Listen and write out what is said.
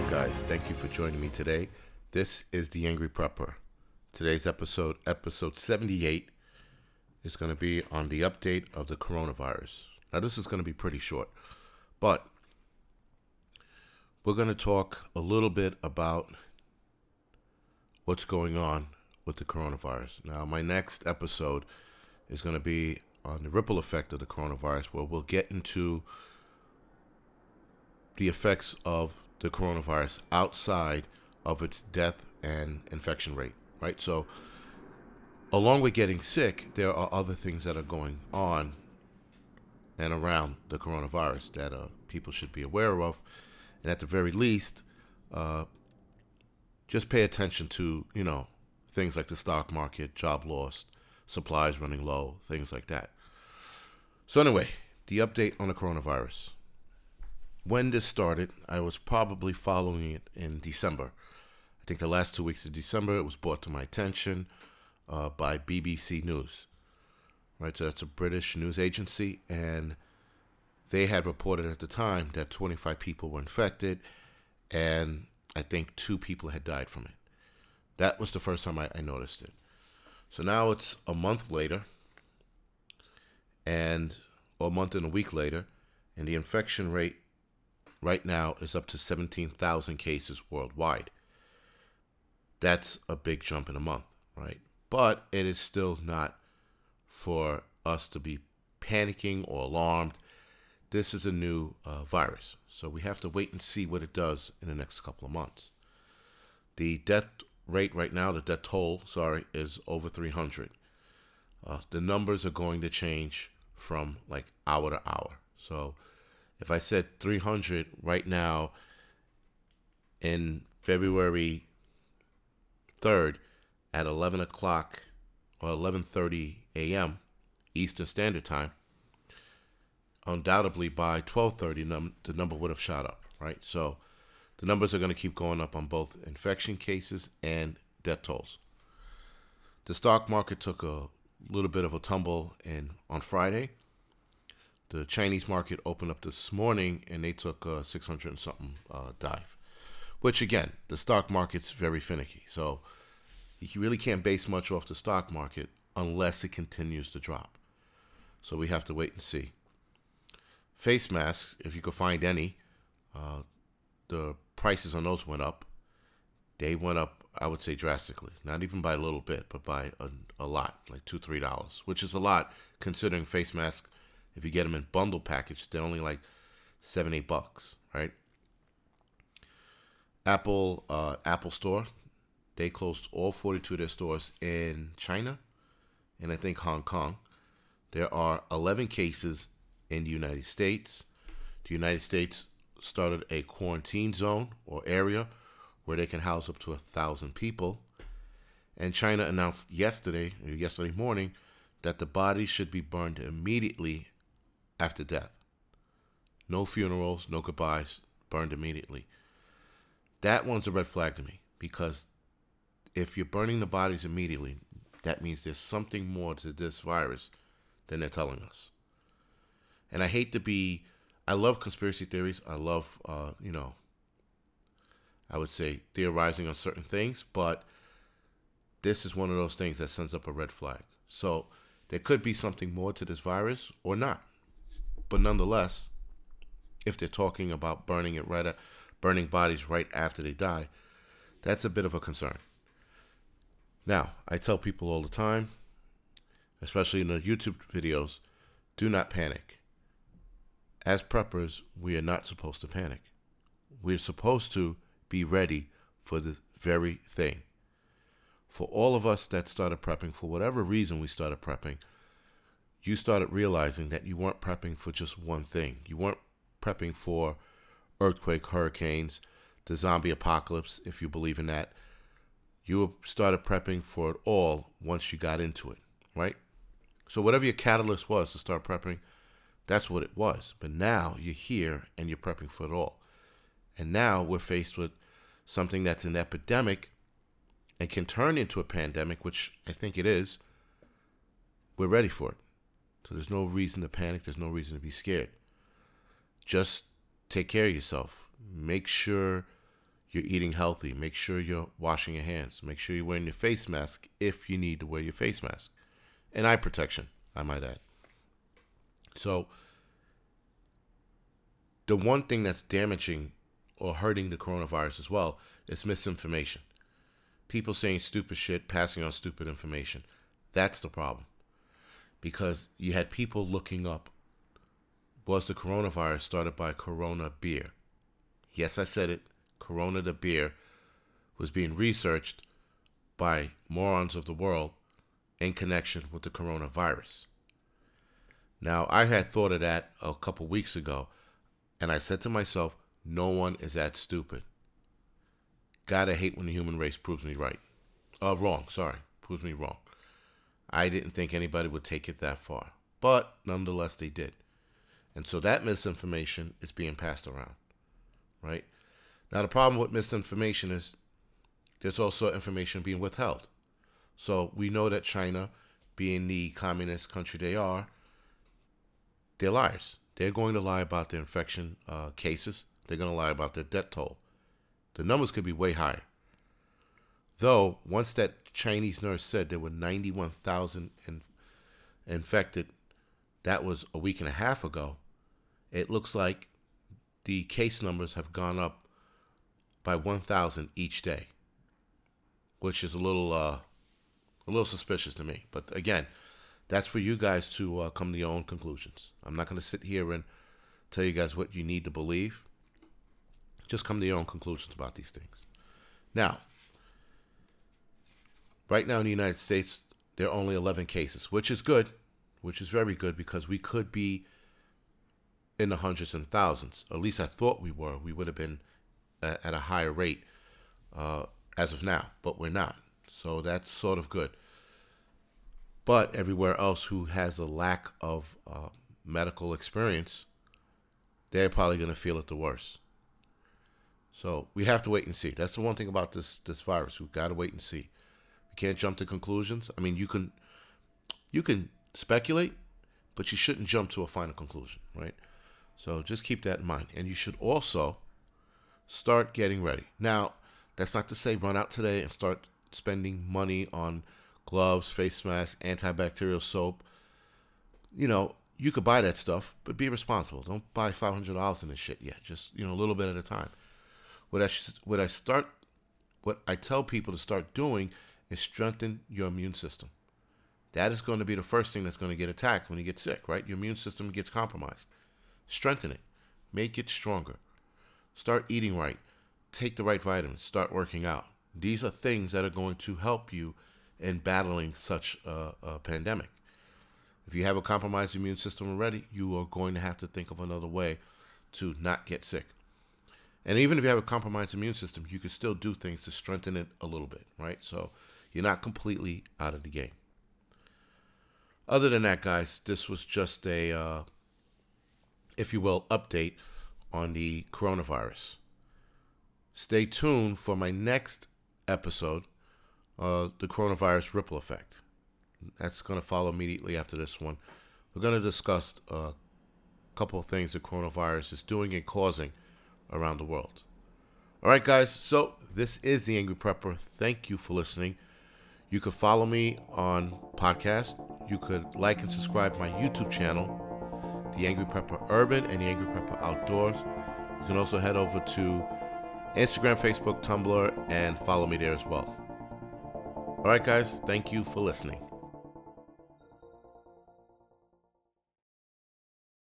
right, guys, thank you for joining me today. This is The Angry Prepper. Today's episode, episode 78, is going to be on the update of the coronavirus. Now, this is going to be pretty short, but we're going to talk a little bit about what's going on with the coronavirus. Now, my next episode is going to be on the ripple effect of the coronavirus, where we'll get into the effects of the coronavirus outside of its death and infection rate, right? So, along with getting sick, there are other things that are going on and around the coronavirus that uh, people should be aware of. And at the very least, uh, just pay attention to, you know, things like the stock market, job loss, supplies running low, things like that. So, anyway, the update on the coronavirus. When this started, I was probably following it in December. I think the last two weeks of December, it was brought to my attention uh, by BBC News. Right, so that's a British news agency, and they had reported at the time that 25 people were infected, and I think two people had died from it. That was the first time I, I noticed it. So now it's a month later, and or a month and a week later, and the infection rate right now is up to 17,000 cases worldwide. That's a big jump in a month, right? But it is still not for us to be panicking or alarmed. This is a new uh, virus, so we have to wait and see what it does in the next couple of months. The death rate right now, the death toll, sorry, is over 300. Uh, the numbers are going to change from like hour to hour. So if I said 300 right now in February 3rd at 11 o'clock or 11:30 a.m. Eastern Standard Time, undoubtedly by 12:30 num- the number would have shot up, right? So the numbers are going to keep going up on both infection cases and death tolls. The stock market took a little bit of a tumble in on Friday. The Chinese market opened up this morning and they took a 600 and something uh, dive, which again, the stock market's very finicky. So you really can't base much off the stock market unless it continues to drop. So we have to wait and see. Face masks, if you could find any, uh, the prices on those went up. They went up, I would say, drastically. Not even by a little bit, but by a, a lot, like two, three dollars, which is a lot considering face masks. If you get them in bundle package, they're only like seven, eight bucks, right? Apple, uh, Apple Store, they closed all 42 of their stores in China and I think Hong Kong. There are 11 cases in the United States. The United States started a quarantine zone or area where they can house up to a thousand people. And China announced yesterday, yesterday morning, that the bodies should be burned immediately after death. No funerals, no goodbyes, burned immediately. That one's a red flag to me because if you're burning the bodies immediately, that means there's something more to this virus than they're telling us. And I hate to be I love conspiracy theories. I love, uh, you know, I would say theorizing on certain things, but this is one of those things that sends up a red flag. So there could be something more to this virus or not. But nonetheless, if they're talking about burning it right at, burning bodies right after they die, that's a bit of a concern. Now, I tell people all the time, especially in the YouTube videos, do not panic as preppers, we are not supposed to panic. We're supposed to be ready for this very thing. For all of us that started prepping, for whatever reason we started prepping, you started realizing that you weren't prepping for just one thing. You weren't prepping for earthquake, hurricanes, the zombie apocalypse, if you believe in that. You started prepping for it all once you got into it, right? So, whatever your catalyst was to start prepping, that's what it was. But now you're here and you're prepping for it all. And now we're faced with something that's an epidemic and can turn into a pandemic, which I think it is. We're ready for it. So there's no reason to panic. There's no reason to be scared. Just take care of yourself. Make sure you're eating healthy. Make sure you're washing your hands. Make sure you're wearing your face mask if you need to wear your face mask. And eye protection, I might add. So, the one thing that's damaging or hurting the coronavirus as well is misinformation. People saying stupid shit, passing on stupid information. That's the problem. Because you had people looking up was the coronavirus started by Corona beer? Yes, I said it. Corona the beer was being researched by morons of the world in connection with the coronavirus. Now, I had thought of that a couple weeks ago, and I said to myself, no one is that stupid. God, I hate when the human race proves me right. Uh, wrong, sorry, proves me wrong. I didn't think anybody would take it that far, but nonetheless, they did. And so that misinformation is being passed around, right? Now, the problem with misinformation is there's also information being withheld. So we know that China, being the communist country they are, they're liars. They're going to lie about their infection uh, cases. They're going to lie about their death toll. The numbers could be way higher. Though, once that Chinese nurse said there were 91,000 in, infected, that was a week and a half ago, it looks like the case numbers have gone up by 1,000 each day, which is a little uh, a little suspicious to me. But again, that's for you guys to uh, come to your own conclusions. I'm not going to sit here and tell you guys what you need to believe. Just come to your own conclusions about these things. Now, right now in the United States, there are only 11 cases, which is good, which is very good because we could be in the hundreds and thousands. At least I thought we were. We would have been at, a higher rate uh, as of now, but we're not. So that's sort of good. But everywhere else who has a lack of uh, medical experience, they're probably going to feel it the worst. So we have to wait and see. That's the one thing about this this virus. We've got to wait and see. We can't jump to conclusions. I mean, you can you can speculate, but you shouldn't jump to a final conclusion, right? So just keep that in mind. And you should also start getting ready. Now, that's not to say run out today and start spending money on gloves, face masks, antibacterial soap. You know, you could buy that stuff, but be responsible. Don't buy five hundred dollars in this shit yet. Just you know, a little bit at a time. What I what I start, what I tell people to start doing is strengthen your immune system. That is going to be the first thing that's going to get attacked when you get sick, right? Your immune system gets compromised. Strengthen it. Make it stronger. Start eating right. Take the right vitamins. Start working out. These are things that are going to help you in battling such a, a pandemic. If you have a compromised immune system already, you are going to have to think of another way to not get sick. And even if you have a compromised immune system, you can still do things to strengthen it a little bit, right? So you're not completely out of the game. Other than that, guys, this was just a uh, if you will, update on the coronavirus. Stay tuned for my next episode, uh, the coronavirus ripple effect. That's going to follow immediately after this one. We're going to discuss a couple of things the coronavirus is doing and causing around the world. All right, guys. So this is the Angry Prepper. Thank you for listening. You could follow me on podcast. You could like and subscribe my YouTube channel the Angry Prepper Urban and the Angry Prepper Outdoors. You can also head over to Instagram, Facebook, Tumblr, and follow me there as well. All right, guys, thank you for listening.